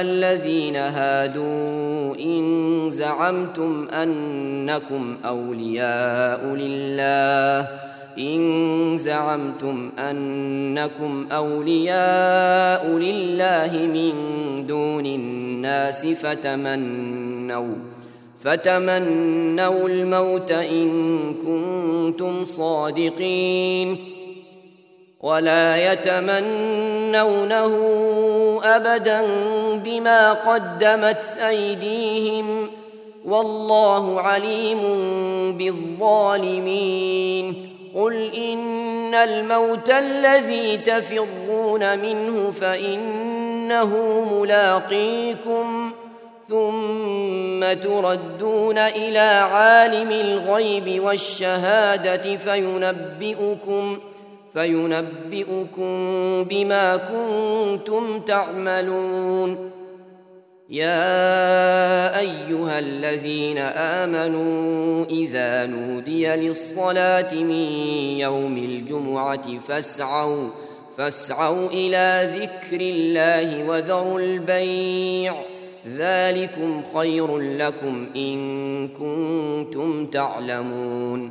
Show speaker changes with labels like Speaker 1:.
Speaker 1: الذين هادوا إن زعمتم أنكم أولياء لله. إن زعمتم أنكم أولياء لله من دون الناس فتمنوا فتمنوا الموت إن كنتم صادقين. ولا يتمنونه أبدا بما قدمت أيديهم والله عليم بالظالمين. قل إن الموت الذي تفرون منه فإنه ملاقيكم ثم تردون إلى عالم الغيب والشهادة فينبئكم فينبئكم بما كنتم تعملون. يا أيها الذين آمنوا إذا نودي للصلاة من يوم الجمعة فاسعوا فاسعوا إلى ذكر الله وذروا البيع. ذلكم خير لكم إن كنتم تعلمون.